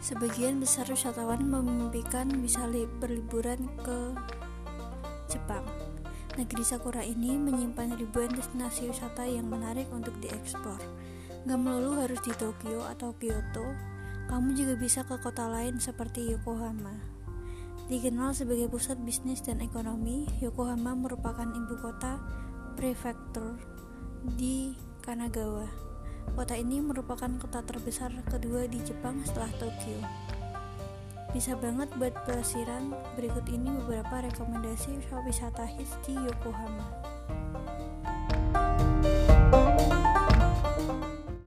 Sebagian besar wisatawan memimpikan bisa berliburan ke Jepang. Negeri Sakura ini menyimpan ribuan destinasi wisata yang menarik untuk diekspor. Gak melulu harus di Tokyo atau Kyoto, kamu juga bisa ke kota lain seperti Yokohama. Dikenal sebagai pusat bisnis dan ekonomi, Yokohama merupakan ibu kota prefektur di Kanagawa. Kota ini merupakan kota terbesar kedua di Jepang setelah Tokyo. Bisa banget buat pelesiran, berikut ini beberapa rekomendasi wisata hits di Yokohama.